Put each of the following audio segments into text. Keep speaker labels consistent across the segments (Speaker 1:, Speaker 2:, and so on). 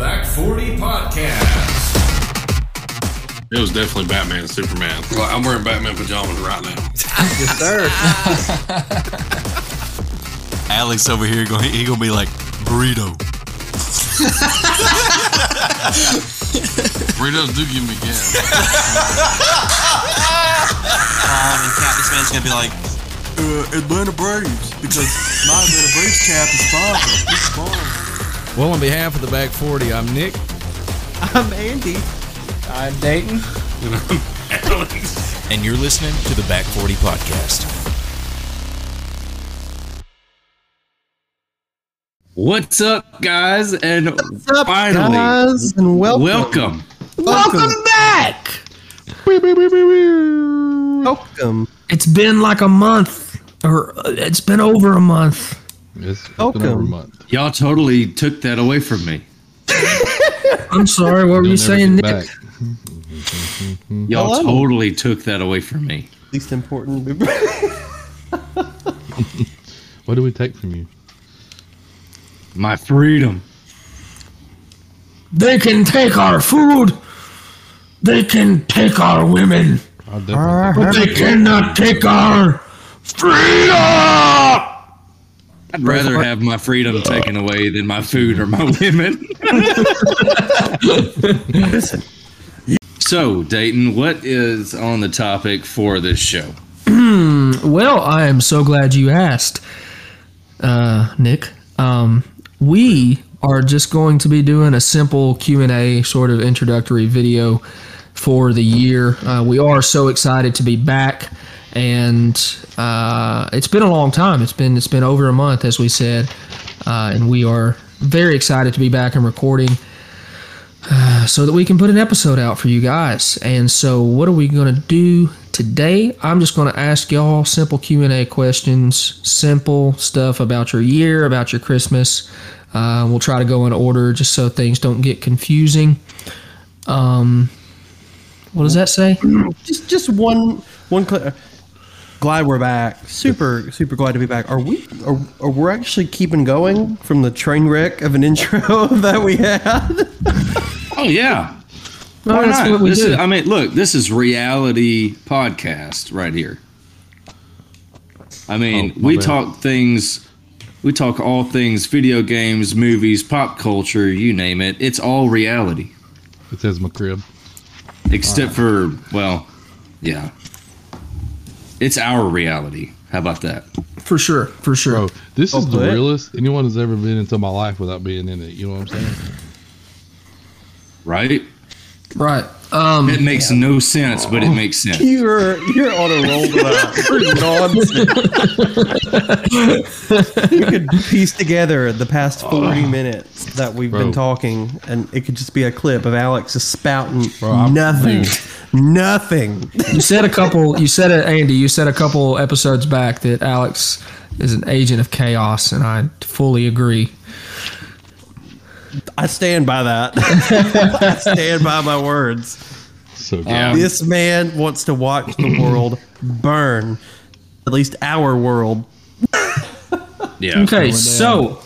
Speaker 1: Back 40 Podcast.
Speaker 2: It was definitely Batman and Superman. Well, I'm wearing Batman pajamas right now.
Speaker 3: Yes, sir.
Speaker 4: Alex over here going he gonna be like burrito.
Speaker 2: Burritos do give me gas.
Speaker 4: Um, and Cap, this man's gonna be like uh, Atlanta Braves because my Atlanta Braves cap is fine. It's fine.
Speaker 5: Well, on behalf of the Back 40, I'm Nick.
Speaker 3: I'm Andy. I'm Dayton.
Speaker 4: And you're listening to the Back 40 podcast.
Speaker 6: What's up, guys? And
Speaker 3: What's up,
Speaker 6: finally,
Speaker 3: guys, and welcome.
Speaker 6: welcome.
Speaker 3: Welcome
Speaker 7: back.
Speaker 3: Welcome.
Speaker 7: It's been like a month, or uh, it's been over a month.
Speaker 2: It's, it's
Speaker 3: Welcome.
Speaker 2: month.
Speaker 6: Y'all totally took that away from me.
Speaker 7: I'm sorry. What were
Speaker 2: You'll
Speaker 7: you saying, Nick?
Speaker 2: back.
Speaker 6: Y'all
Speaker 3: Hello.
Speaker 6: totally took that away from me.
Speaker 3: Least important.
Speaker 2: What do we take from you?
Speaker 6: My freedom.
Speaker 7: They can take our food. They can take our women, but they cannot take our freedom.
Speaker 6: I'd rather have my freedom taken away than my food or my women.
Speaker 3: Listen,
Speaker 6: so, Dayton, what is on the topic for this show?
Speaker 7: Well, I am so glad you asked, uh, Nick. Um, we are just going to be doing a simple Q and A sort of introductory video for the year. Uh, we are so excited to be back, and uh, it's been a long time. It's been it's been over a month, as we said, uh, and we are very excited to be back and recording so that we can put an episode out for you guys. And so, what are we going to do today? I'm just going to ask y'all simple Q and A questions, simple stuff about your year, about your Christmas. Uh, we'll try to go in order just so things don't get confusing. Um, what does that say?
Speaker 3: just just one one. Cl- glad we're back. Super super glad to be back. Are we? Are, are we actually keeping going from the train wreck of an intro that we had?
Speaker 6: Oh, yeah.
Speaker 7: No,
Speaker 6: Why
Speaker 7: that's
Speaker 6: not?
Speaker 7: what we
Speaker 6: This
Speaker 7: do.
Speaker 6: is, I mean, look, this is reality podcast right here. I mean,
Speaker 2: Oh,
Speaker 6: we
Speaker 2: bad.
Speaker 6: talk things, we talk all things video games, movies, pop culture, you name it. It's all reality.
Speaker 2: It says my crib.
Speaker 6: Except for, well, yeah. It's our reality. How about that?
Speaker 7: for sure, for sure.
Speaker 2: Bro, this is oh, the
Speaker 3: Okay.
Speaker 2: realest anyone has ever been into my life without being in it. You know what I'm saying?
Speaker 6: Right?
Speaker 7: Right. Um,
Speaker 6: It makes no sense, but it makes sense.
Speaker 3: You're you're on a roll with nonsense. you could piece together the past forty minutes that we've been talking, and it could just be a clip of Alex just spouting
Speaker 2: Bro,
Speaker 3: nothing,
Speaker 2: dude.
Speaker 3: nothing.
Speaker 7: you said a couple. You said it, Andy. You said a couple episodes back that Alex is an agent of chaos, and I fully agree.
Speaker 3: I stand by that. I stand by my words.
Speaker 2: So good.
Speaker 6: Yeah.
Speaker 3: This man wants to watch the world burn, at least our world.
Speaker 6: Yeah.
Speaker 7: Okay, so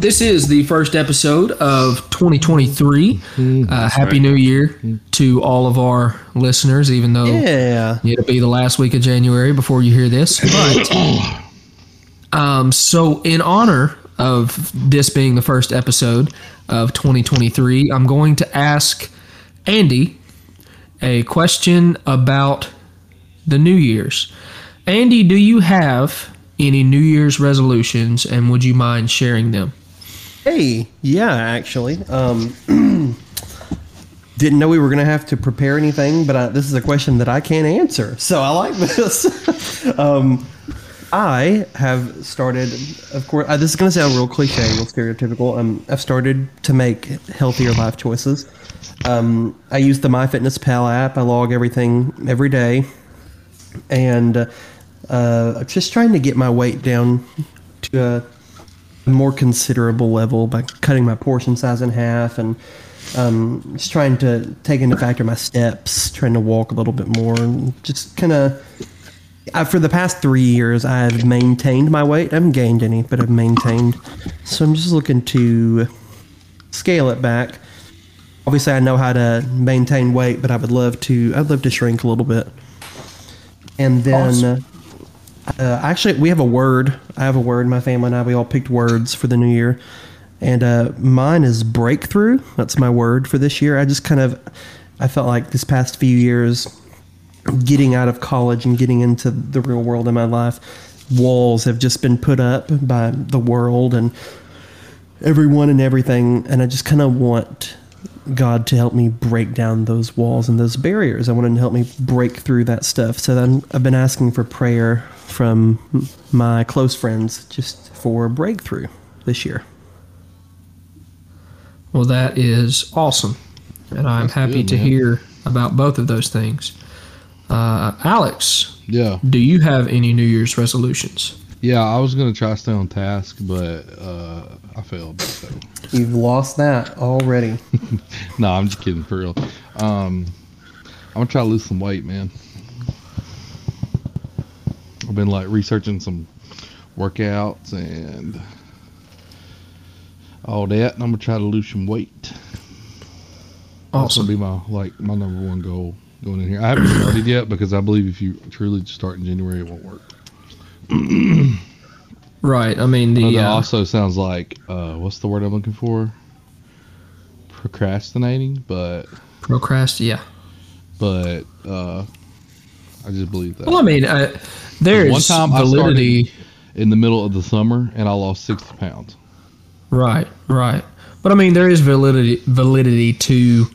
Speaker 7: this is the first episode of 2023. Uh, Happy New Year to all of our listeners, even though
Speaker 3: Yeah.
Speaker 7: it'll be the last week of January before you hear this. But um, so, in honor of this being the first episode of 2023, I'm going to ask Andy a question about the New Year's. Andy, do you have any New Year's resolutions, and would you mind sharing them?
Speaker 3: Hey, yeah, actually. Um, didn't know we were going to have to prepare anything, but I, this is a question that I can't answer. So I like this. um, I have started, of course, uh, this is going to sound real cliche, real stereotypical. Um, I've started to make healthier life choices. Um, I use the MyFitnessPal app. I log everything every day. And uh, uh, just trying to get my weight down to a a more considerable level by cutting my portion size in half and um, just trying to take into factor my steps, trying to walk a little bit more, and just kind of. Uh, for the past three years, I've maintained my weight. I haven't gained any, but I've maintained. So I'm just looking to scale it back. Obviously, I know how to maintain weight, but I would love to. I'd love to shrink a little bit. And then, uh, actually, we have a word. I have a word. My family and I, we all picked words for the new year, and uh, mine is breakthrough. That's my word for this year. I just kind of, I felt like this past few years, getting out of college and getting into the real world in my life, walls have just been put up by the world and everyone and everything, and I just kind of want God to help me break down those walls and those barriers. I want him to help me break through that stuff. So then I've been asking for prayer from my close friends just for a breakthrough this year.
Speaker 7: Well, that is awesome. And I'm happy
Speaker 8: good,
Speaker 7: to hear about both of those things. Uh, Alex,
Speaker 8: Yeah.
Speaker 7: do you have any New Year's resolutions?
Speaker 8: Yeah, I was gonna try to stay on task, but uh, I failed. So
Speaker 3: You've lost that already.
Speaker 8: no, I'm just kidding for real. Um, I'm gonna try to lose some weight, man. I've been like researching some workouts and all that, and I'm gonna try to lose some weight. That's
Speaker 7: Awesome.
Speaker 8: gonna be my like my number one goal going in here. I haven't started yet because I believe if you truly start in January, it won't work.
Speaker 7: Right. I mean, the
Speaker 8: that
Speaker 7: uh,
Speaker 8: also sounds like uh, what's the word I'm looking for? Procrastinating, but
Speaker 7: procrast. Yeah.
Speaker 8: but uh, I just believe that.
Speaker 7: Well, I mean, uh, there is
Speaker 8: One time I
Speaker 7: validity.
Speaker 8: in the middle of the summer, and I lost sixty pounds.
Speaker 7: Right, right. But I mean, there is validity validity to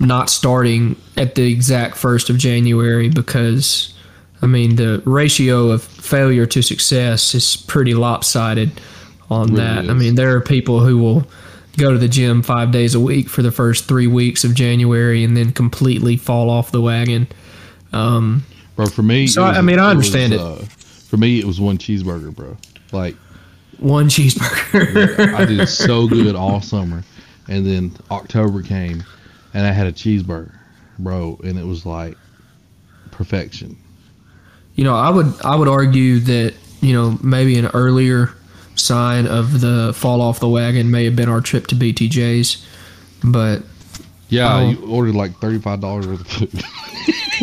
Speaker 7: not starting at the exact first of January because, I mean, the ratio of failure to success is pretty lopsided on
Speaker 8: Really
Speaker 7: that. I mean, there are people who will go to the gym five days a week for the first three weeks of January and then completely fall off the wagon. Um,
Speaker 8: Bro, for me,
Speaker 7: So,
Speaker 8: it
Speaker 7: I mean, I
Speaker 8: was,
Speaker 7: understand it.
Speaker 8: uh, for me, it was one cheeseburger, bro. Like
Speaker 7: one cheeseburger.
Speaker 8: I did so good all summer, and then October came, and I had a cheeseburger, bro, and it was like perfection.
Speaker 7: You know, I would I would argue that you know maybe an earlier sign of the fall off the wagon may have been our trip to BTJ's, but
Speaker 8: Yeah,
Speaker 7: Oh.
Speaker 8: you ordered like thirty five dollars worth of food.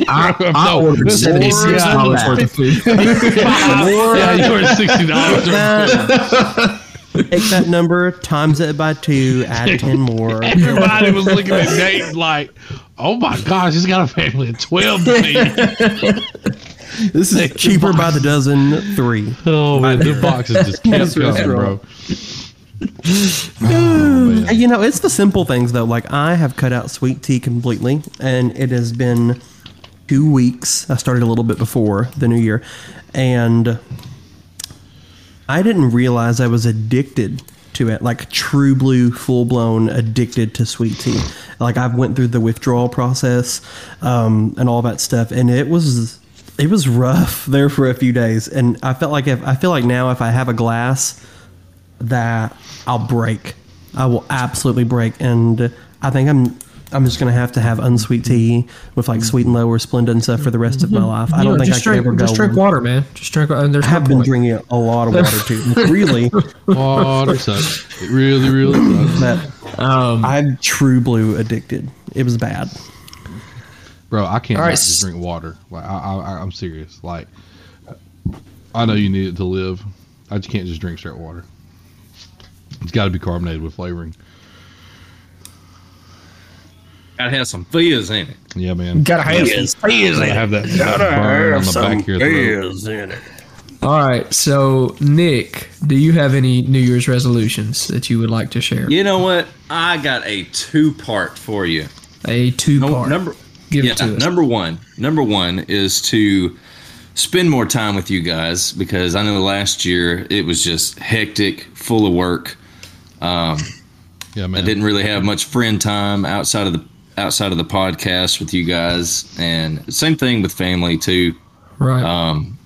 Speaker 7: I, I
Speaker 8: No,
Speaker 7: ordered
Speaker 8: more
Speaker 7: seventy six dollars worth of food.
Speaker 8: yeah, you ordered sixty dollars.
Speaker 3: Take that number, times it by two, add 10 more.
Speaker 8: Everybody was looking at Nate like, "Oh my gosh, he's got a family of twelve to feed."
Speaker 3: This is a cheaper by the dozen, three.
Speaker 8: Oh man, the boxes just kept
Speaker 3: Yes,
Speaker 8: coming,
Speaker 3: restaurant.
Speaker 8: bro. Oh, man.
Speaker 3: You know, it's the simple things though. Like I have cut out sweet tea completely, and it has been two weeks. I started a little bit before the new year, and I didn't realize I was addicted to it. Like true blue, full blown addicted to sweet tea. Like I went through the withdrawal process um, and all that stuff, and it was it was rough there for a few days. And I felt like if I feel like now if I have a glass that I'll break. I will absolutely break, and I think I'm I'm just gonna have to have unsweet tea with like sweet and low or Splenda and stuff for the rest of my life. I don't
Speaker 7: know,
Speaker 3: think I
Speaker 7: just
Speaker 3: could
Speaker 7: drink,
Speaker 3: ever go.
Speaker 7: just drink
Speaker 3: one.
Speaker 7: water, man. Just drink. And there's
Speaker 3: I have
Speaker 7: no
Speaker 3: been
Speaker 7: point.
Speaker 3: drinking a lot of water too. Really,
Speaker 8: Water sucks. It really, really sucks.
Speaker 3: that
Speaker 7: Um,
Speaker 3: I'm true blue addicted. It was bad.
Speaker 8: Bro, I can't
Speaker 7: All right,
Speaker 8: not just drink water. Like I, I, I'm serious. Like I know you need it to live. I just can't just drink straight water. It's got to be carbonated with flavoring.
Speaker 6: Gotta have some fizz in it.
Speaker 8: Yeah, man.
Speaker 7: gotta have some
Speaker 8: Gotta have that burn on the back of your throat.
Speaker 7: All right. So, Nick, do you have any New Year's resolutions that you would like to share?
Speaker 6: You know what? I got a two part for you.
Speaker 7: A two
Speaker 6: No,
Speaker 7: part.
Speaker 6: number
Speaker 7: Give
Speaker 6: yeah,
Speaker 7: it to us.
Speaker 6: number one. Number one is to spend more time with you guys because I know last year it was just hectic, full of work. Um,
Speaker 8: Yeah,
Speaker 6: I didn't really have much friend time outside of the outside of the podcast with you guys, and same thing with family too.
Speaker 7: right.
Speaker 6: Um,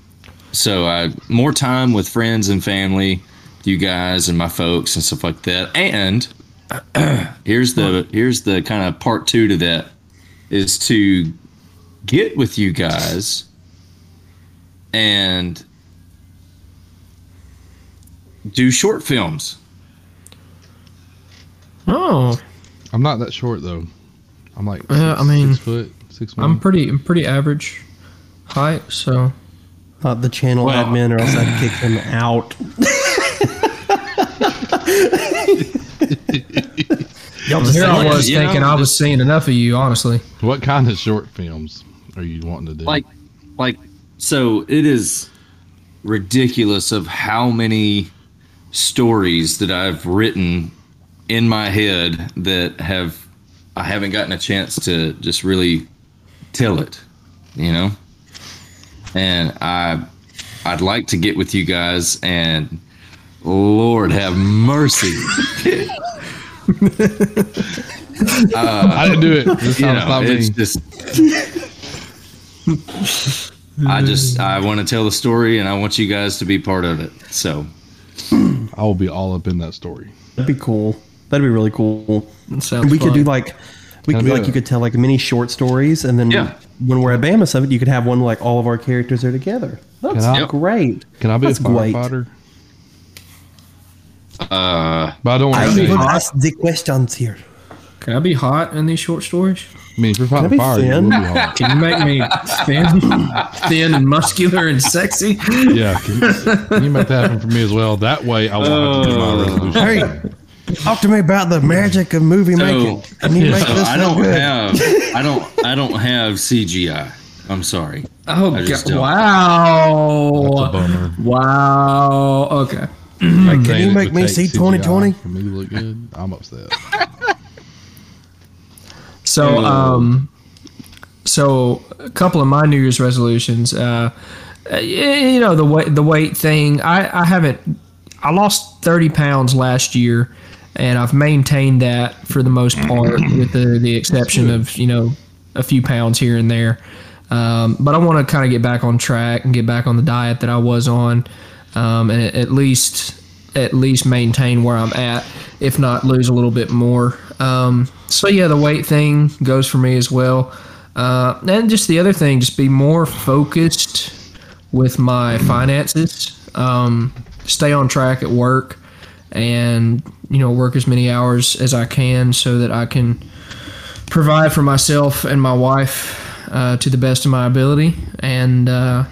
Speaker 6: so I more time with friends and family, you guys and my folks and stuff like that. And here's the here's the kind of part two to that is to get with you guys and do short films.
Speaker 7: Oh,
Speaker 8: I'm not that short though. I'm like
Speaker 7: Yeah,
Speaker 8: six,
Speaker 7: I mean,
Speaker 8: six foot, six one.
Speaker 7: I'm pretty, I'm pretty average height. So
Speaker 3: Uh, the channel
Speaker 2: Well-
Speaker 3: admin, or else I'd kick him out.
Speaker 7: here I was
Speaker 6: you know,
Speaker 7: thinking I was seeing enough of you. Honestly,
Speaker 8: What kind of short films are you wanting to do?
Speaker 6: like like so it is ridiculous of how many stories that I've written in my head that have I haven't gotten a chance to just really tell it, you know? And I I'd like to get with you guys and Lord have mercy.
Speaker 8: Uh, I didn't do it. This
Speaker 6: you know,
Speaker 8: it's not
Speaker 6: it's
Speaker 8: me.
Speaker 6: just I just I want to tell the story and I want you guys to be part of it. So
Speaker 8: I will be all up in that story.
Speaker 3: That'd be cool. That'd be really cool.
Speaker 7: it sounds.
Speaker 3: we could do like we could like
Speaker 8: a-
Speaker 3: you could tell like mini short stories, and then
Speaker 6: Yeah.
Speaker 3: when we're at Bama Summit, you could have one like all of our characters are together. That's
Speaker 8: I-
Speaker 3: great.
Speaker 8: Can I be
Speaker 3: That's
Speaker 8: a
Speaker 3: great.
Speaker 8: firefighter?
Speaker 6: uh
Speaker 8: But I don't want
Speaker 3: I
Speaker 8: to.
Speaker 3: will
Speaker 8: I
Speaker 3: ask the questions here.
Speaker 7: Can I be hot in these short stories?
Speaker 8: mean, if you're
Speaker 3: Can I
Speaker 8: fighting
Speaker 3: be
Speaker 8: fire, you
Speaker 3: thin?
Speaker 8: will be hot.
Speaker 7: Can you make me thin, thin and muscular and sexy?
Speaker 8: Yeah, can, can you make that happen for me as well? That way, I won't have to do my resolution.
Speaker 3: Hey, talk to me about the magic of movie
Speaker 6: So-
Speaker 3: making. Can you make
Speaker 6: so
Speaker 3: this
Speaker 6: I don't
Speaker 3: good?
Speaker 6: have I don't I don't have CGI. I'm sorry.
Speaker 7: Oh,
Speaker 6: I
Speaker 7: God.
Speaker 6: don't.
Speaker 8: That's a
Speaker 7: wow.
Speaker 8: bummer.
Speaker 7: Wow. Okay.
Speaker 3: Like, can you make me see 2020?
Speaker 8: For me to look good, I'm upset.
Speaker 7: So, um, so a couple of my New Year's resolutions. Uh, uh, you know the weight the weight thing. I I haven't. I lost thirty pounds last year, and I've maintained that for the most part, with the the exception of you know a few pounds here and there. Um, but I want to kind of get back on track and get back on the diet that I was on, um, and at least at least maintain where I'm at, if not lose a little bit more. Um, so yeah, the weight thing goes for me as well. Uh, and just the other thing, just be more focused with my finances. Um, stay on track at work, and you know work as many hours as I can so that I can provide for myself and my wife uh, to the best of my ability, and uh,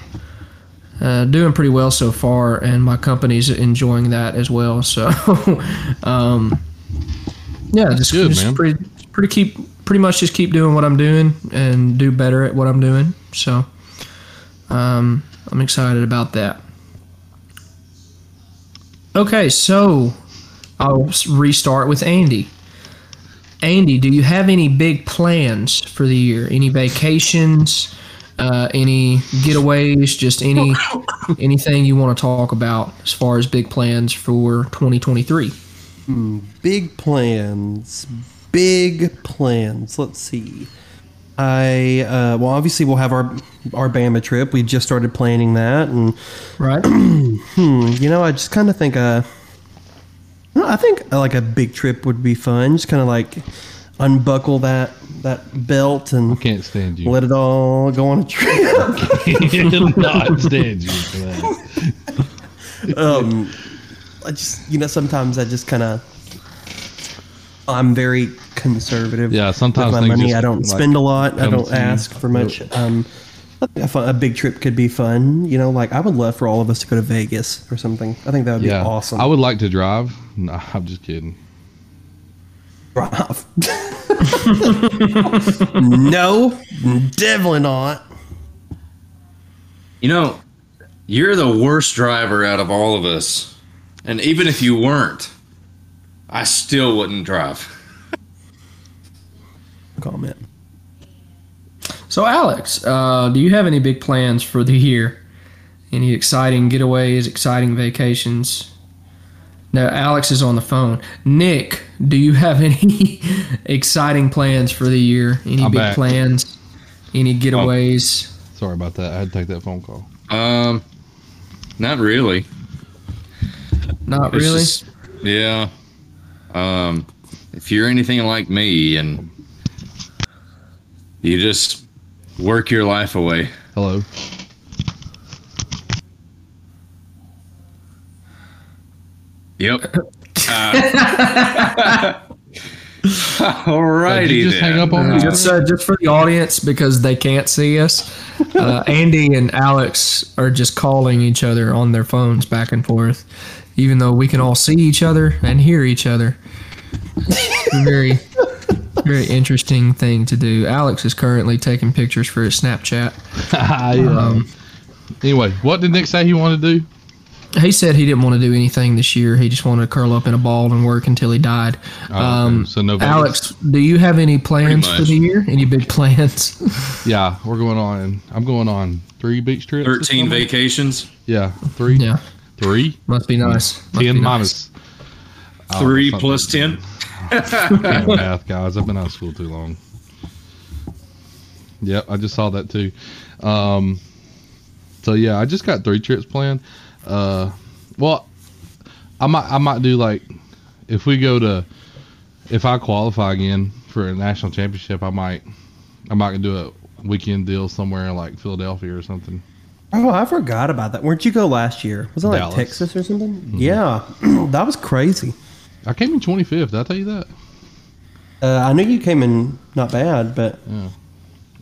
Speaker 7: uh, doing pretty well so far. And my company's enjoying that as well. So, um, yeah, just,
Speaker 8: Good,
Speaker 7: just pretty pretty keep pretty much just keep doing what I'm doing and do better at what I'm doing. So, um, I'm excited about that. Okay, so I'll restart with Andy. Andy, do you have any big plans for the year? Any vacations? Uh, any getaways? Just any anything you want to talk about as far as big plans for 2023?
Speaker 3: Big plans. Big plans. Let's see. I uh, well, obviously we'll have our our Bama trip. We just started planning that, and
Speaker 7: Right?
Speaker 3: you know, I just kind of think uh, no, I think uh, like a big trip would be fun. Just kind of like unbuckle that that belt and I
Speaker 8: Can't stand you.
Speaker 3: let it all go on a trip.
Speaker 8: not stand you for that.
Speaker 3: um, I just you know sometimes I just kind of I'm very conservative.
Speaker 8: Yeah, sometimes
Speaker 3: with my money. I don't
Speaker 8: like,
Speaker 3: spend a lot. I don't ask for much. Um, I think a, fun, a big trip could be fun. You know, like I would love for all of us to go to Vegas or something. I think that would
Speaker 8: Yeah,
Speaker 3: be awesome.
Speaker 8: I would like to drive. No, I'm just kidding.
Speaker 3: drive. no, definitely not.
Speaker 6: You know, you're the worst driver out of all of us. And even if you weren't, I still wouldn't drive.
Speaker 3: Comment.
Speaker 7: So, Alex, uh, do you have any big plans for the year? Any exciting getaways, exciting vacations? No, Alex is on the phone. Nick, do you have any exciting plans for the year? Any
Speaker 8: I'm
Speaker 7: big
Speaker 8: back.
Speaker 7: plans? Any getaways?
Speaker 8: Sorry about that. I had to take that phone call.
Speaker 6: Um, not really.
Speaker 7: Not
Speaker 6: It's
Speaker 7: really.
Speaker 6: just- yeah. Um, if you're anything like me and you just work your life away.
Speaker 8: Hello.
Speaker 6: Yep. Uh, Alrighty
Speaker 8: Did you just
Speaker 6: then.
Speaker 8: hang up on me?
Speaker 7: Just, uh, just for the audience, because they can't see us, uh, Andy and Alex are just calling each other on their phones back and forth, even though we can all see each other and hear each other. A very, very interesting thing to do. Alex is currently taking pictures for his Snapchat.
Speaker 8: I, um, anyway, what did Nick say he wanted to do?
Speaker 7: He said he didn't want to do anything this year. He just wanted to curl up in a ball and work until he died.
Speaker 8: Oh, okay.
Speaker 7: Um,
Speaker 8: So no Vegas.
Speaker 7: Alex, do you have any plans for the year? Any big plans?
Speaker 8: Yeah, we're going on. I'm going on three beach trips.
Speaker 6: 13 vacations,
Speaker 8: Yeah, three.
Speaker 7: yeah,
Speaker 8: Three.
Speaker 7: must be nice. Must
Speaker 8: Ten
Speaker 7: be nice.
Speaker 8: minus. Oh,
Speaker 6: three
Speaker 8: something.
Speaker 6: plus 10.
Speaker 8: Can't math, guys. I've been out of school too long. Yep, I just saw that too. Um, so yeah, I just got three trips planned. Uh, well, I might I might do like if we go to if I qualify again for a national championship, I might I might do a weekend deal somewhere in like Philadelphia or something.
Speaker 3: Oh, I forgot about that. Where'd you go last year? Was it like
Speaker 8: Dallas.
Speaker 3: Texas or something? Yeah, that was crazy.
Speaker 8: I came in 25th. Did I tell you that?
Speaker 3: Uh, I knew you came in not bad, but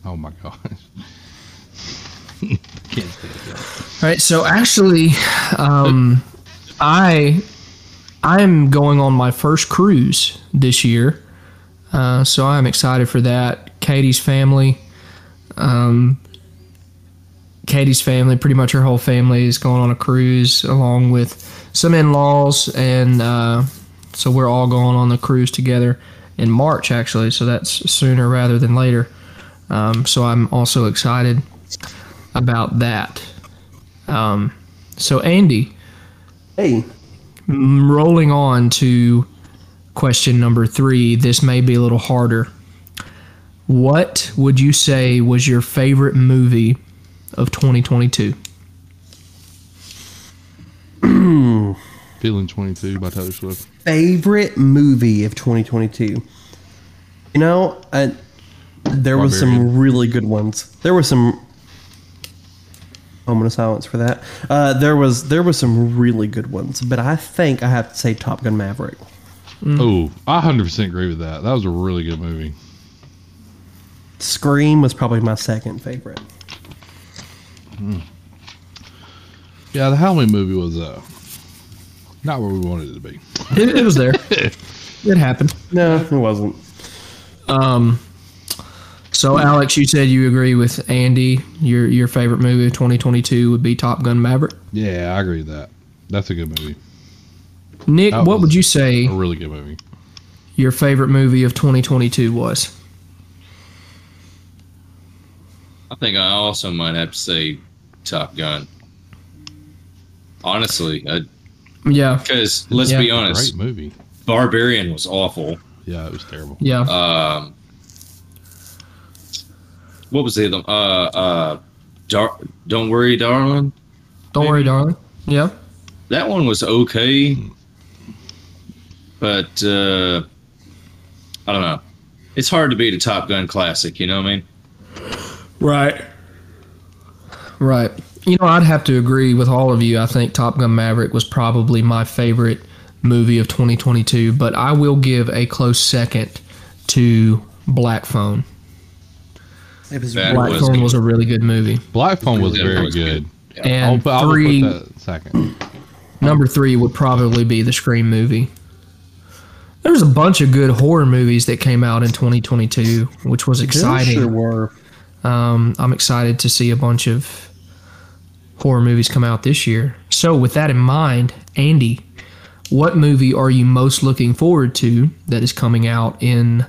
Speaker 8: Oh my gosh. Can't stand it.
Speaker 7: All right, so actually, um, I I'm going on my first cruise this year, uh, so I'm excited for that. Katie's family, um, Katie's family, pretty much her whole family is going on a cruise along with some in-laws, and uh, so we're all going on the cruise together in March, actually. So that's sooner rather than later. Um, so I'm also excited about that. Um, so Andy,
Speaker 3: hey,
Speaker 7: rolling on to question number three. This may be a little harder. What would you say was your favorite movie of 2022?
Speaker 8: Feeling 22 by Taylor Swift.
Speaker 3: favorite movie of 2022. You know, I, there was some really good ones. There were some moment of silence for that. Uh, there was there was some really good ones, but I think I have to say Top Gun Maverick.
Speaker 8: Oh, I 100% agree with that. That was a really good movie.
Speaker 3: Scream was probably my second favorite.
Speaker 8: Yeah, the Halloween movie was uh not where we wanted it to be.
Speaker 7: It, it was there. it happened.
Speaker 3: No, it wasn't.
Speaker 7: Um, so Alex, you said you agree with Andy. Your your favorite movie of 2022 would be Top Gun Maverick.
Speaker 8: Yeah, I agree with that. That's a good movie.
Speaker 7: Nick,
Speaker 8: That
Speaker 7: what would you say
Speaker 8: A really good movie.
Speaker 7: your favorite movie of 2022 was?
Speaker 6: I think I also might have to say Top Gun. Honestly,
Speaker 7: Yeah,
Speaker 6: because let's
Speaker 7: Yeah.
Speaker 6: be honest,
Speaker 8: Great movie.
Speaker 6: Barbarian was awful.
Speaker 8: Yeah, it was terrible.
Speaker 7: yeah.
Speaker 6: Um, what was the other? Uh, uh, Dar- Don't worry, darling.
Speaker 7: Don't worry, darling. Yeah.
Speaker 6: That one was okay, but uh, I don't know. It's hard to beat a Top Gun classic. You know what I mean?
Speaker 7: Right. Right. You know, I'd have to agree with all of you. I think Top Gun Maverick was probably my favorite movie of 2022, but I will give a close second to Black Phone.
Speaker 3: It was
Speaker 6: That
Speaker 7: Black
Speaker 6: was
Speaker 7: Phone
Speaker 6: good.
Speaker 7: was a really good movie.
Speaker 8: Black Phone was very
Speaker 6: was
Speaker 8: good.
Speaker 6: good.
Speaker 8: I'll,
Speaker 7: And
Speaker 8: put- I'll
Speaker 7: three,
Speaker 8: put second.
Speaker 7: number three would probably be the Scream movie. There's a bunch of good horror movies that came out in 2022, which was
Speaker 3: There
Speaker 7: exciting.
Speaker 3: Sure were.
Speaker 7: Um, I'm excited to see a bunch of horror movies come out this year. So, with that in mind, Andy, what movie are you most looking forward to that is coming out in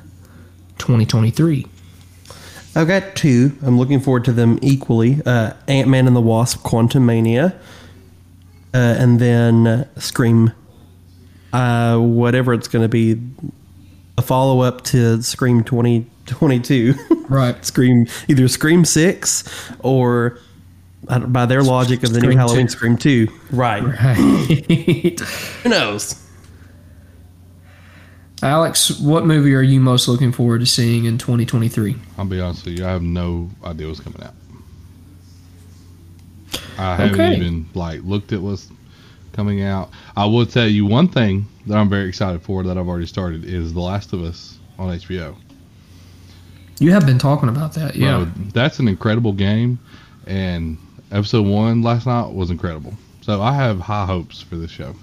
Speaker 7: 2023?
Speaker 3: I've got two. I'm looking forward to them equally. Uh, Ant Man and the Wasp: Quantumania, uh, and then uh, Scream. Uh, whatever it's going to be, a follow up to Scream 2022.
Speaker 7: Right.
Speaker 3: Scream either Scream Six or Uh, by their logic of the new Halloween
Speaker 7: 2.
Speaker 3: Scream Two. Right.
Speaker 7: Right.
Speaker 3: Who knows?
Speaker 7: Alex, what movie are you most looking forward to seeing in 2023?
Speaker 8: I'll be honest with you. I have no idea what's coming out. I haven't
Speaker 7: Okay.
Speaker 8: even like looked at what's coming out. I will tell you one thing that I'm very excited for that I've already started is The Last of Us on HBO.
Speaker 7: You have been talking about that, yeah.
Speaker 8: Bro, that's an incredible game, and episode one last night was incredible. So I have high hopes for this show.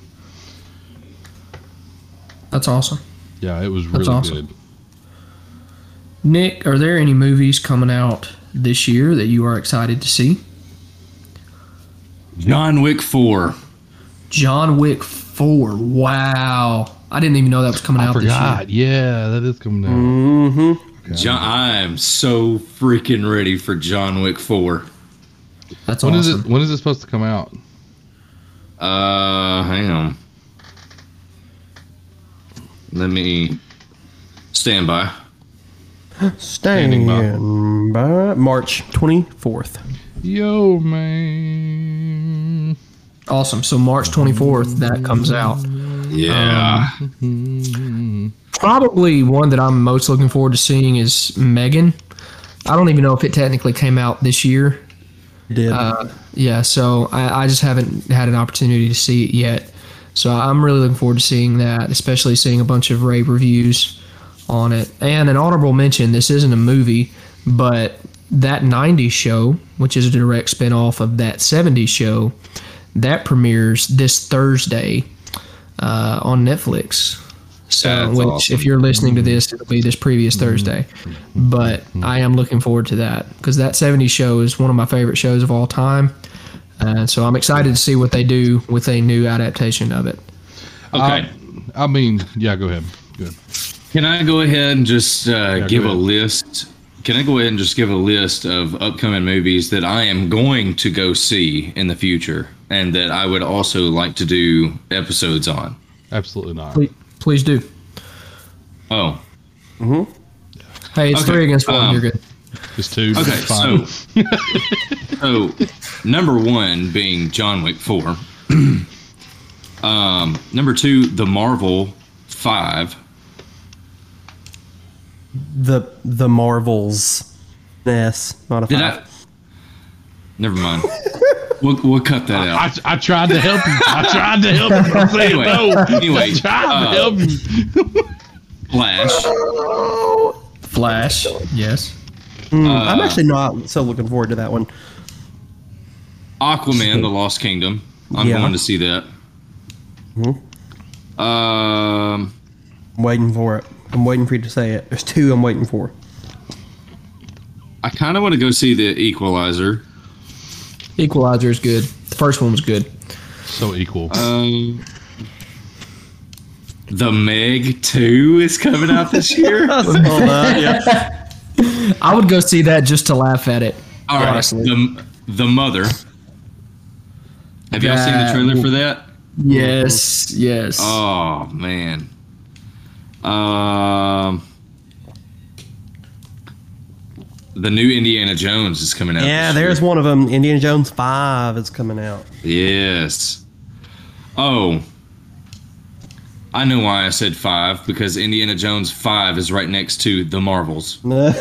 Speaker 7: That's awesome.
Speaker 8: Yeah, it was
Speaker 7: That's
Speaker 8: really
Speaker 7: awesome.
Speaker 8: good.
Speaker 7: Nick, are there any movies coming out this year that you are excited to see?
Speaker 6: John Wick 4.
Speaker 7: John Wick 4. Wow. I didn't even know that was coming
Speaker 8: I
Speaker 7: out
Speaker 8: forgot. Yeah, that is coming out.
Speaker 3: Mm-hmm.
Speaker 6: John, I am so freaking ready for John Wick 4.
Speaker 7: This year. That's
Speaker 8: When is
Speaker 7: awesome.
Speaker 8: it? When is it supposed to come out?
Speaker 6: Uh, hang on. Let me stand by.
Speaker 3: Standing
Speaker 8: Standing
Speaker 3: by. March 24th.
Speaker 8: Yo, man.
Speaker 7: Awesome. So March 24th, that comes out.
Speaker 6: Yeah.
Speaker 7: Probably one that I'm most looking forward to seeing is Megan. I don't even know if it technically came out this year.
Speaker 3: Did.
Speaker 7: Uh, yeah, so I, I just haven't had an opportunity to see it yet. So I'm really looking forward to seeing that, especially seeing a bunch of rave reviews on it. And an honorable mention this isn't a movie, but that 90s show, which is a direct spinoff of that 70s show, that premieres this Thursday uh, on Netflix. So, uh,
Speaker 6: That's
Speaker 7: which,
Speaker 6: awesome.
Speaker 7: if you're listening to mm-hmm. this, it'll be this previous mm-hmm. Thursday. But mm-hmm. I am looking forward to that because that 70s show is one of my favorite shows of all time. And so I'm excited to see what they do with a new adaptation of it.
Speaker 6: Okay.
Speaker 8: Um, I mean, yeah, go ahead. Good.
Speaker 6: Can I go ahead and just uh,
Speaker 8: go
Speaker 6: give a list? Can I go ahead and just give a list of upcoming movies that I am going to go see in the future and that I would also like to do episodes on?
Speaker 8: Absolutely not.
Speaker 7: Please, please do.
Speaker 6: Oh, Mm-hmm.
Speaker 7: Hey, it's
Speaker 6: Okay,
Speaker 7: three against one.
Speaker 6: um,
Speaker 7: You're good.
Speaker 8: Just two.
Speaker 6: okay.
Speaker 8: it's fine.
Speaker 6: So, so number one being John Wick 4. um, number two, The Marvel 5.
Speaker 3: the the Marvels. Yes, not a
Speaker 6: Did
Speaker 3: five.
Speaker 6: I? Never mind. We'll, we'll cut that out.
Speaker 8: I, I tried to help you. I tried to help you. I'm saying
Speaker 6: Anyway,
Speaker 8: no.
Speaker 6: anyway,
Speaker 8: I tried
Speaker 6: uh,
Speaker 8: to help you.
Speaker 6: Flash.
Speaker 7: Flash. Yes.
Speaker 3: Mm,
Speaker 6: Uh,
Speaker 3: I'm actually not so looking forward to that one.
Speaker 6: Aquaman, The Lost Kingdom. I'm
Speaker 3: Yeah.
Speaker 6: going to see that. Hmm. Um,
Speaker 3: I'm waiting for it. I'm waiting for you to say it. There's two I'm waiting for.
Speaker 6: I kind of want to go see The Equalizer.
Speaker 7: Equalizer is good. The first one was good.
Speaker 8: So equal.
Speaker 6: Um, the Meg 2 is coming out this year.
Speaker 3: yeah.
Speaker 7: I would go see that just to laugh at it.
Speaker 6: All right.
Speaker 7: honestly.
Speaker 6: The, the Mother. Have y'all seen the trailer for that?
Speaker 7: Yes. Yes.
Speaker 6: Oh man. Um The new Indiana Jones is coming out.
Speaker 3: Yeah, there's
Speaker 6: year.
Speaker 3: one of them. Indiana Jones 5 is coming out.
Speaker 6: Yes. Oh. I know why I said 5 because Indiana Jones 5 is right next to The Marvels.
Speaker 8: They're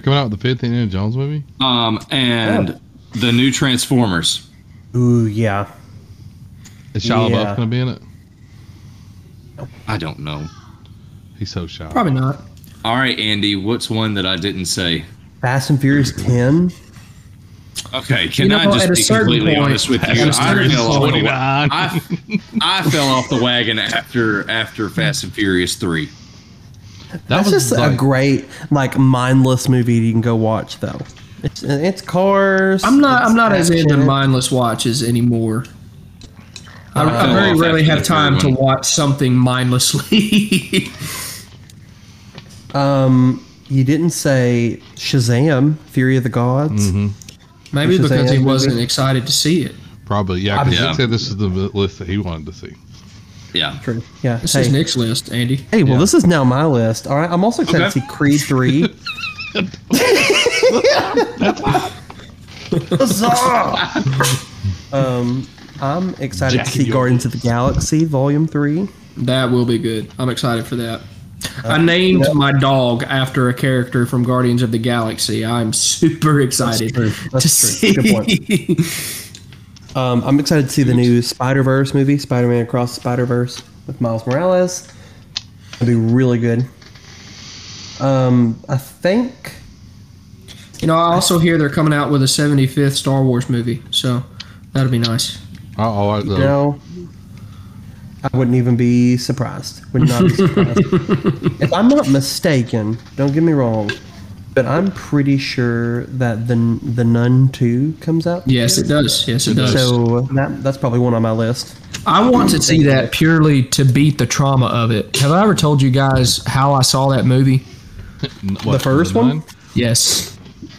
Speaker 8: coming out with the fifth Indiana Jones movie.
Speaker 6: Um and the new Transformers.
Speaker 3: Ooh, yeah.
Speaker 8: Is Shia
Speaker 3: Yeah.
Speaker 8: LaBeouf going to be in it?
Speaker 6: I don't know.
Speaker 8: He's so shy.
Speaker 7: Probably not.
Speaker 6: All right, Andy, what's one that I didn't say?
Speaker 3: Fast and Furious 10.
Speaker 6: Okay, can
Speaker 7: You know,
Speaker 6: I just be completely
Speaker 7: point-
Speaker 6: honest with you?
Speaker 7: a
Speaker 6: I
Speaker 7: certain
Speaker 6: fell, off the, I, I fell off the wagon after after Fast and Furious three.
Speaker 8: That
Speaker 3: That's
Speaker 8: was
Speaker 3: just a great, like, mindless movie you can go watch, though. It's, it's cars.
Speaker 7: I'm not. I'm not as into mindless watches anymore. I, I
Speaker 6: fell
Speaker 7: very rarely have time to watch something mindlessly.
Speaker 3: Um, you didn't say Shazam, Fury of the Gods.
Speaker 7: Maybe
Speaker 3: Shazam
Speaker 7: because he
Speaker 3: movie?
Speaker 7: wasn't excited to see it.
Speaker 8: Probably, yeah. Because
Speaker 6: Yeah.
Speaker 8: he said this is the list that he wanted to see.
Speaker 6: Yeah.
Speaker 3: True. Yeah.
Speaker 7: This
Speaker 3: hey,
Speaker 7: is Nick's list, Andy.
Speaker 3: hey, well,
Speaker 8: Yeah.
Speaker 3: this is now my list. All right. I'm also excited
Speaker 6: Okay.
Speaker 3: to see Creed 3. um, I'm excited
Speaker 8: Jack
Speaker 3: to see
Speaker 8: Joe.
Speaker 3: Guardians of the Galaxy Volume 3.
Speaker 7: That will be good. I'm excited for that. I named my dog after a character from Guardians of the Galaxy. I'm super excited
Speaker 3: true.
Speaker 7: to
Speaker 3: true.
Speaker 7: see.
Speaker 3: Good Um, I'm excited to see the new Spider Verse movie, Spider Man Across the Spider Verse with Miles Morales. It'll be really good. Um, I think
Speaker 7: You know, I also hear they're coming out with a 75th Star Wars movie, so that'll be nice.
Speaker 8: I, I like those.
Speaker 3: no. I wouldn't even be surprised. Would not be surprised. if I'm not mistaken, don't get me wrong, but I'm pretty sure that the the Nun Two comes out.
Speaker 7: Yes, it does. Yes, it does.
Speaker 3: So that that's probably one on my list.
Speaker 7: I want to see that purely to beat the trauma of it. Have I ever told you guys how I saw that movie?
Speaker 8: N- what,
Speaker 3: first
Speaker 8: the
Speaker 3: one?
Speaker 7: Yes.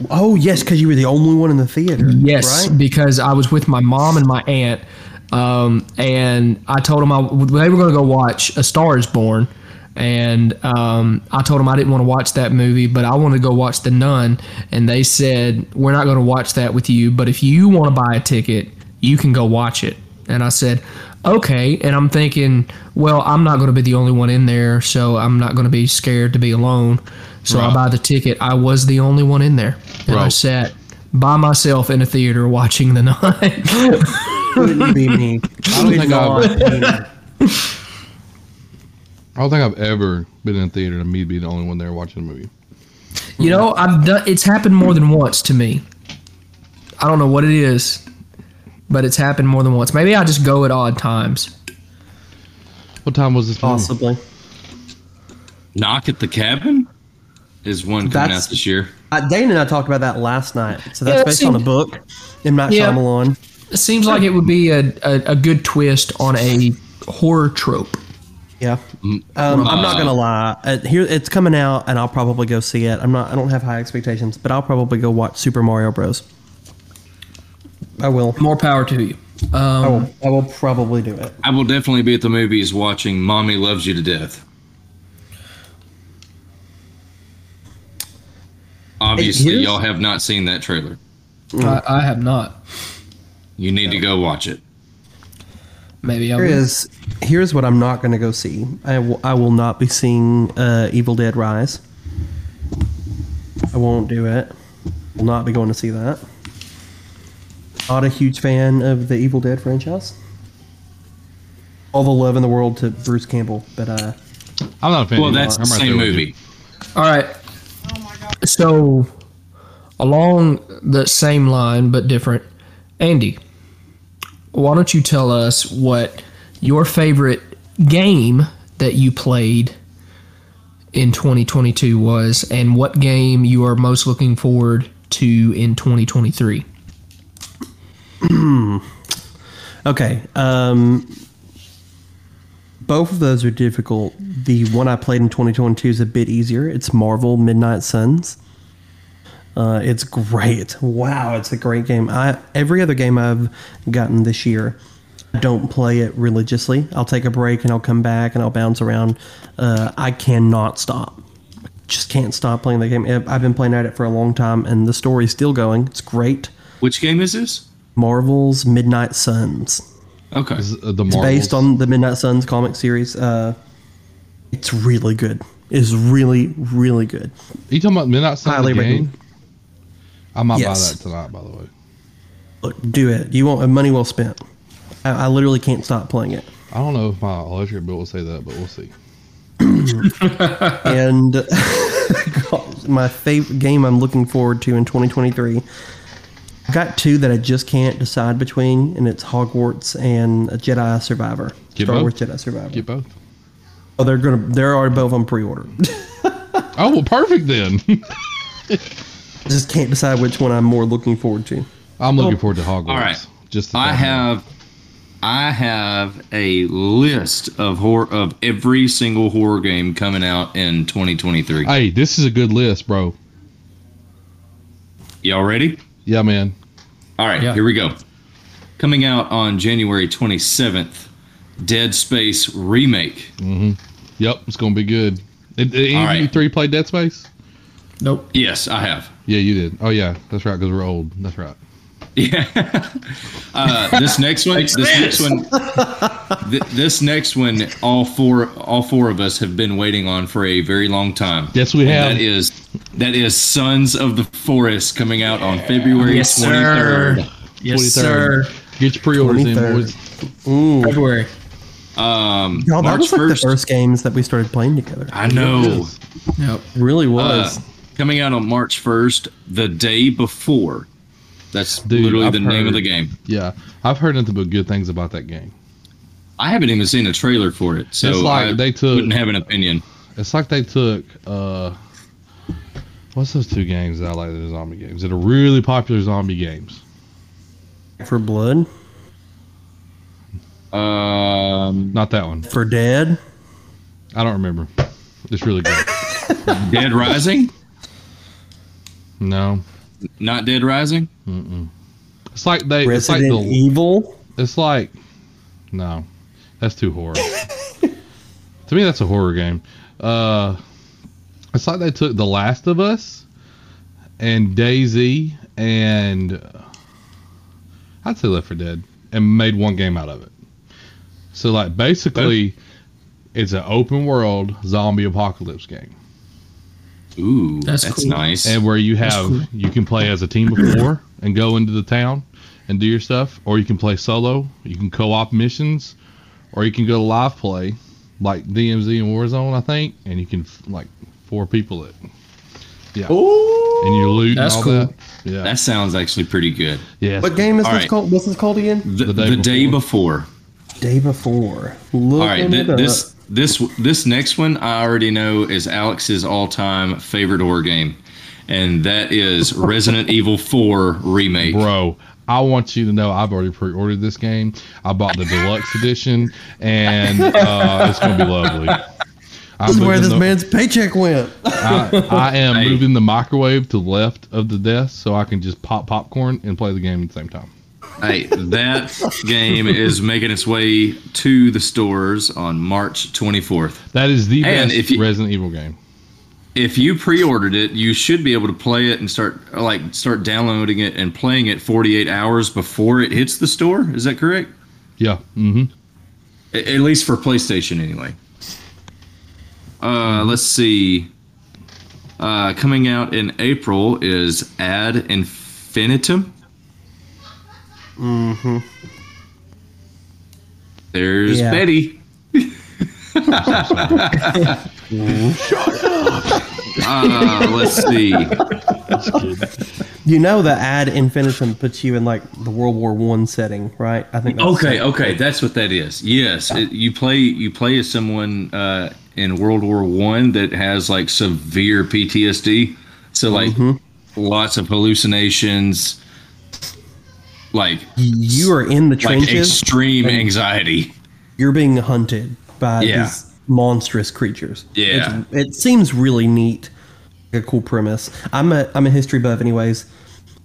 Speaker 3: Oh yes, because you were the only one in the theater.
Speaker 7: Yes,
Speaker 3: right?
Speaker 7: because I was with my mom and my aunt, um, and I told them I, they were going to go watch A Star Is Born, and um, I told them I didn't want to watch that movie, but I wanted to go watch The Nun, and they said we're not going to watch that with you, but if you want to buy a ticket, you can go watch it. And I said, okay. And I'm thinking, well, I'm not going to be the only one in there, so I'm not going to be scared to be alone. So I buy the ticket. I was the only one in there, and I sat by myself in a theater watching the nun.
Speaker 3: Wouldn't be me. I
Speaker 8: don't think
Speaker 3: I.
Speaker 8: I don't think I've ever been in a theater and me be the only one there watching a movie.
Speaker 7: you know, I've done. It's happened more than once to me. I don't know what it is, but it's happened more than once. Maybe I just go at odd times.
Speaker 8: What time was this movie?
Speaker 3: Possibly.
Speaker 6: Knock at the Cabin is one coming
Speaker 3: That's-
Speaker 6: out this year.
Speaker 3: Uh, Dane and I talked about that last night. So that's
Speaker 7: Yeah,
Speaker 3: based
Speaker 7: see-
Speaker 3: on a book in Night
Speaker 7: Yeah.
Speaker 3: Shyamalan.
Speaker 7: It seems like it would be a, a, a good twist on a horror trope.
Speaker 3: Yeah. Um, I'm not gonna lie. Uh, here, it's coming out, and I'll probably go see it. I'm not. I don't have high expectations, but I'll probably go watch Super Mario Bros. I will.
Speaker 7: More power to you.
Speaker 3: I
Speaker 7: Um,
Speaker 3: will. I will probably do it.
Speaker 6: I will definitely be at the movies watching Mommy Loves You to Death. Obviously, y'all have not seen that trailer.
Speaker 7: I, I have not.
Speaker 6: You need to go watch it.
Speaker 7: Maybe I
Speaker 3: Here
Speaker 7: will.
Speaker 3: is. Here's what I'm not gonna go see. I will. I will not be seeing uh, Evil Dead Rise. I won't do it. Will not be going to see that. Not a huge fan of the Evil Dead franchise. All the love in the world to Bruce Campbell, but uh,
Speaker 8: I'm not a fan.
Speaker 6: Well,
Speaker 8: of
Speaker 6: that's the same
Speaker 8: there with you.
Speaker 6: movie.
Speaker 7: All right. So, along the same line but different, Andy, why don't you tell us what your favorite game that you played in 2022 was, and what game you are most looking forward to in 2023?
Speaker 3: Okay. Um, both of those are difficult. The one I played in 2022 is a bit easier. It's Marvel Midnight Suns. Uh, it's great. Wow, it's a great game. I every other game I've gotten this year, I don't play it religiously. I'll take a break and I'll come back and I'll bounce around. Uh, I cannot stop. Just can't stop playing the game. I've been playing at it for a long time, and the story's still going. It's great.
Speaker 6: Which game is this?
Speaker 3: Marvel's Midnight Suns.
Speaker 6: Okay.
Speaker 8: Is, uh, the
Speaker 3: It's based on the Midnight Suns comic series. Uh, it's really good. It's really, really good.
Speaker 8: Are you talking about Midnight Suns?
Speaker 3: Highly
Speaker 8: the game?
Speaker 3: recommend.
Speaker 8: I might
Speaker 3: Yes.
Speaker 8: buy that tonight. By the way,
Speaker 3: Look, do it. You want money well spent. I, I literally can't stop playing it.
Speaker 8: I don't know if my electric bill will say that, but we'll see.
Speaker 3: and my favorite game I'm looking forward to in 2023. I've got two that I just can't decide between, and it's Hogwarts and Jedi Survivor.
Speaker 8: Get
Speaker 3: Star
Speaker 8: both?
Speaker 3: Wars Jedi Survivor.
Speaker 8: Get both.
Speaker 3: oh, they're gonna. They're already both on pre-order.
Speaker 8: Oh, well, perfect then.
Speaker 3: just can't decide which one I'm more looking forward to.
Speaker 8: I'm looking forward to Hogwarts.
Speaker 6: All right.
Speaker 8: Just to
Speaker 6: I have I have a list of horror of every single horror game coming out in 2023.
Speaker 8: Hey, this is a good list, bro.
Speaker 6: Y'all ready?
Speaker 8: Yeah, man.
Speaker 6: All right,
Speaker 7: Yeah.
Speaker 6: here we go. Coming out on January 27th, Dead Space remake. Mm-hmm.
Speaker 8: Yep, it's gonna be good. Did, did any
Speaker 6: All
Speaker 8: of you
Speaker 6: right.
Speaker 8: three play Dead Space?
Speaker 7: Nope.
Speaker 6: Yes, I have.
Speaker 8: Yeah, you did. Oh yeah, that's right. Because we're old. That's right.
Speaker 6: Yeah. uh, this next one. This next one. Th- this next one. All four. All four of us have been waiting on for a very long time.
Speaker 8: Yes, we
Speaker 6: And
Speaker 8: have.
Speaker 6: That is. That is Sons of the Forest coming out on February
Speaker 7: Yes,
Speaker 6: 23rd.
Speaker 7: sir. Yes,
Speaker 8: 23rd.
Speaker 7: sir.
Speaker 8: Get your pre-orders in,
Speaker 3: 23rd.
Speaker 8: boys.
Speaker 7: February.
Speaker 6: Um,
Speaker 3: Y'all, that
Speaker 6: March
Speaker 3: was like
Speaker 6: first.
Speaker 3: the first games that we started playing together.
Speaker 6: I know.
Speaker 7: Yep.
Speaker 3: It really
Speaker 6: Uh,
Speaker 3: was.
Speaker 6: Coming out on March first, the day before. That's
Speaker 8: Dude,
Speaker 6: literally
Speaker 8: I've
Speaker 6: the name of the game.
Speaker 8: Yeah, I've heard nothing but good things about that game.
Speaker 6: I haven't even seen a trailer for it, so
Speaker 8: It's like
Speaker 6: I
Speaker 8: they took-
Speaker 6: wouldn't have an opinion.
Speaker 8: It's like they took uh, what's those two games that I like? The zombie games that are really popular zombie games.
Speaker 3: for blood,
Speaker 6: Um,
Speaker 8: Not that one.
Speaker 3: for dead.
Speaker 8: I don't remember. It's really good.
Speaker 6: Dead Rising,
Speaker 8: No,
Speaker 6: not Dead Rising.
Speaker 8: it's like they. It's like
Speaker 3: Resident
Speaker 8: the.
Speaker 3: Evil.
Speaker 8: It's like no, that's too horror. to me, that's a horror game. Uh, it's like they took The Last of Us and DayZ and uh, I'd say Left 4 Dead and made one game out of it. So like basically, it's an open world zombie apocalypse game,
Speaker 6: Ooh,
Speaker 7: That's
Speaker 6: that's,
Speaker 7: cool.
Speaker 6: nice.
Speaker 8: and where you have
Speaker 7: cool.
Speaker 8: you can play as a team of four and go into the town and do your stuff, or you can play solo. You can co-op missions, or you can go to live play, like DMZ and Warzone, I think, and you can like four people it. Yeah, Ooh, and you loot
Speaker 7: That's
Speaker 8: and all
Speaker 7: cool.
Speaker 8: that. Yeah,
Speaker 6: that sounds actually pretty good.
Speaker 8: yeah.
Speaker 3: What game is
Speaker 6: All
Speaker 3: this
Speaker 6: right.
Speaker 3: called? What's this called again?
Speaker 6: The,
Speaker 8: The
Speaker 6: the,
Speaker 8: day
Speaker 6: day, before.
Speaker 3: Day before. Look
Speaker 6: All right, th- this this this next one I already know is Alex's all-time favorite horror game, and that is Resident Evil 4 remake.
Speaker 8: Bro, I want you to know I've already pre-ordered this game. I bought the deluxe edition, and uh, it's gonna be lovely. I'm
Speaker 3: This is where this
Speaker 8: the-
Speaker 3: man's paycheck went.
Speaker 8: I, I am
Speaker 6: Hey.
Speaker 8: moving the microwave to the left of the desk so I can just pop popcorn and play the game at the same time.
Speaker 6: Hey, that game is making its way to the stores on March 24th.
Speaker 8: That is the
Speaker 6: And
Speaker 8: best
Speaker 6: if you-
Speaker 8: Resident Evil game.
Speaker 6: If you pre-ordered it, you should be able to play it and start like start downloading it and playing it 48 hours before it hits the store. Is that correct?
Speaker 8: Yeah. Mm-hmm.
Speaker 6: A- At least for PlayStation, anyway. Uh, let's see. Uh, coming out in April is Ad Infinitum. Mm-hmm. There's
Speaker 3: Yeah.
Speaker 6: Betty. Uh, let's see.
Speaker 3: You know the ad infinitum puts you in like the World War One setting, right? I think. That's
Speaker 6: Okay, okay, that's what that is. Yes, it, you play you play as someone uh, in World War One that has like severe PTSD. So like lots of hallucinations, like
Speaker 3: You are in the trenches, like
Speaker 6: extreme anxiety.
Speaker 3: You're being hunted by
Speaker 6: Yeah.
Speaker 3: these monstrous creatures.
Speaker 6: Yeah.
Speaker 3: It's- it seems really neat. A cool premise. I'm a I'm a history buff, anyways.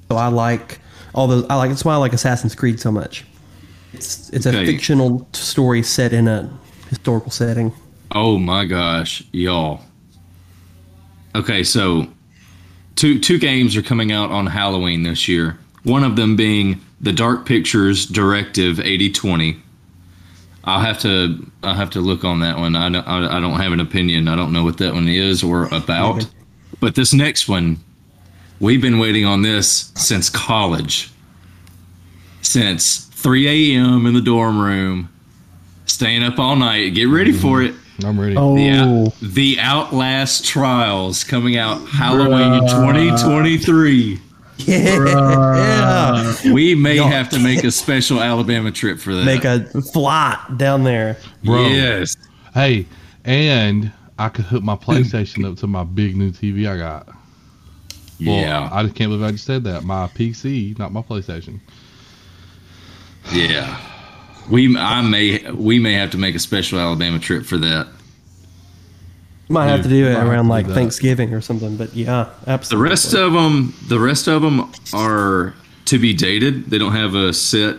Speaker 3: So I like all those. I like. That's why I like Assassin's Creed so much. It's it's a fictional story set in a historical setting.
Speaker 6: Oh my gosh, y'all. Okay, so two two games are coming out on Halloween this year. One of them being the Dark Pictures Directive 8020. I'll have to I'll have to look on that one. I don't, I I don't have an opinion. I don't know what that one is or about.
Speaker 3: Okay.
Speaker 6: But this next one, we've been waiting on this since college. Since 3 a.m. in the dorm room, staying up all night. Get ready mm-hmm. for it.
Speaker 8: I'm ready.
Speaker 3: Oh,
Speaker 6: The, Out- the Outlast Trials coming out Halloween 2023.
Speaker 3: Yeah.
Speaker 6: We may have to make a special Alabama trip for that.
Speaker 3: Make a flight down there.
Speaker 8: Bro.
Speaker 6: Yes.
Speaker 8: Hey, and I could hook my PlayStation up to my big new TV I got. Well,
Speaker 6: yeah.
Speaker 8: I just can't believe I just said that. My PC, not my PlayStation.
Speaker 6: yeah. We I may we may have to make a special Alabama trip for that.
Speaker 3: Might have to do it around like. Thanksgiving or something. But yeah, absolutely.
Speaker 6: The rest of them, the rest of them are to be dated. They don't have a set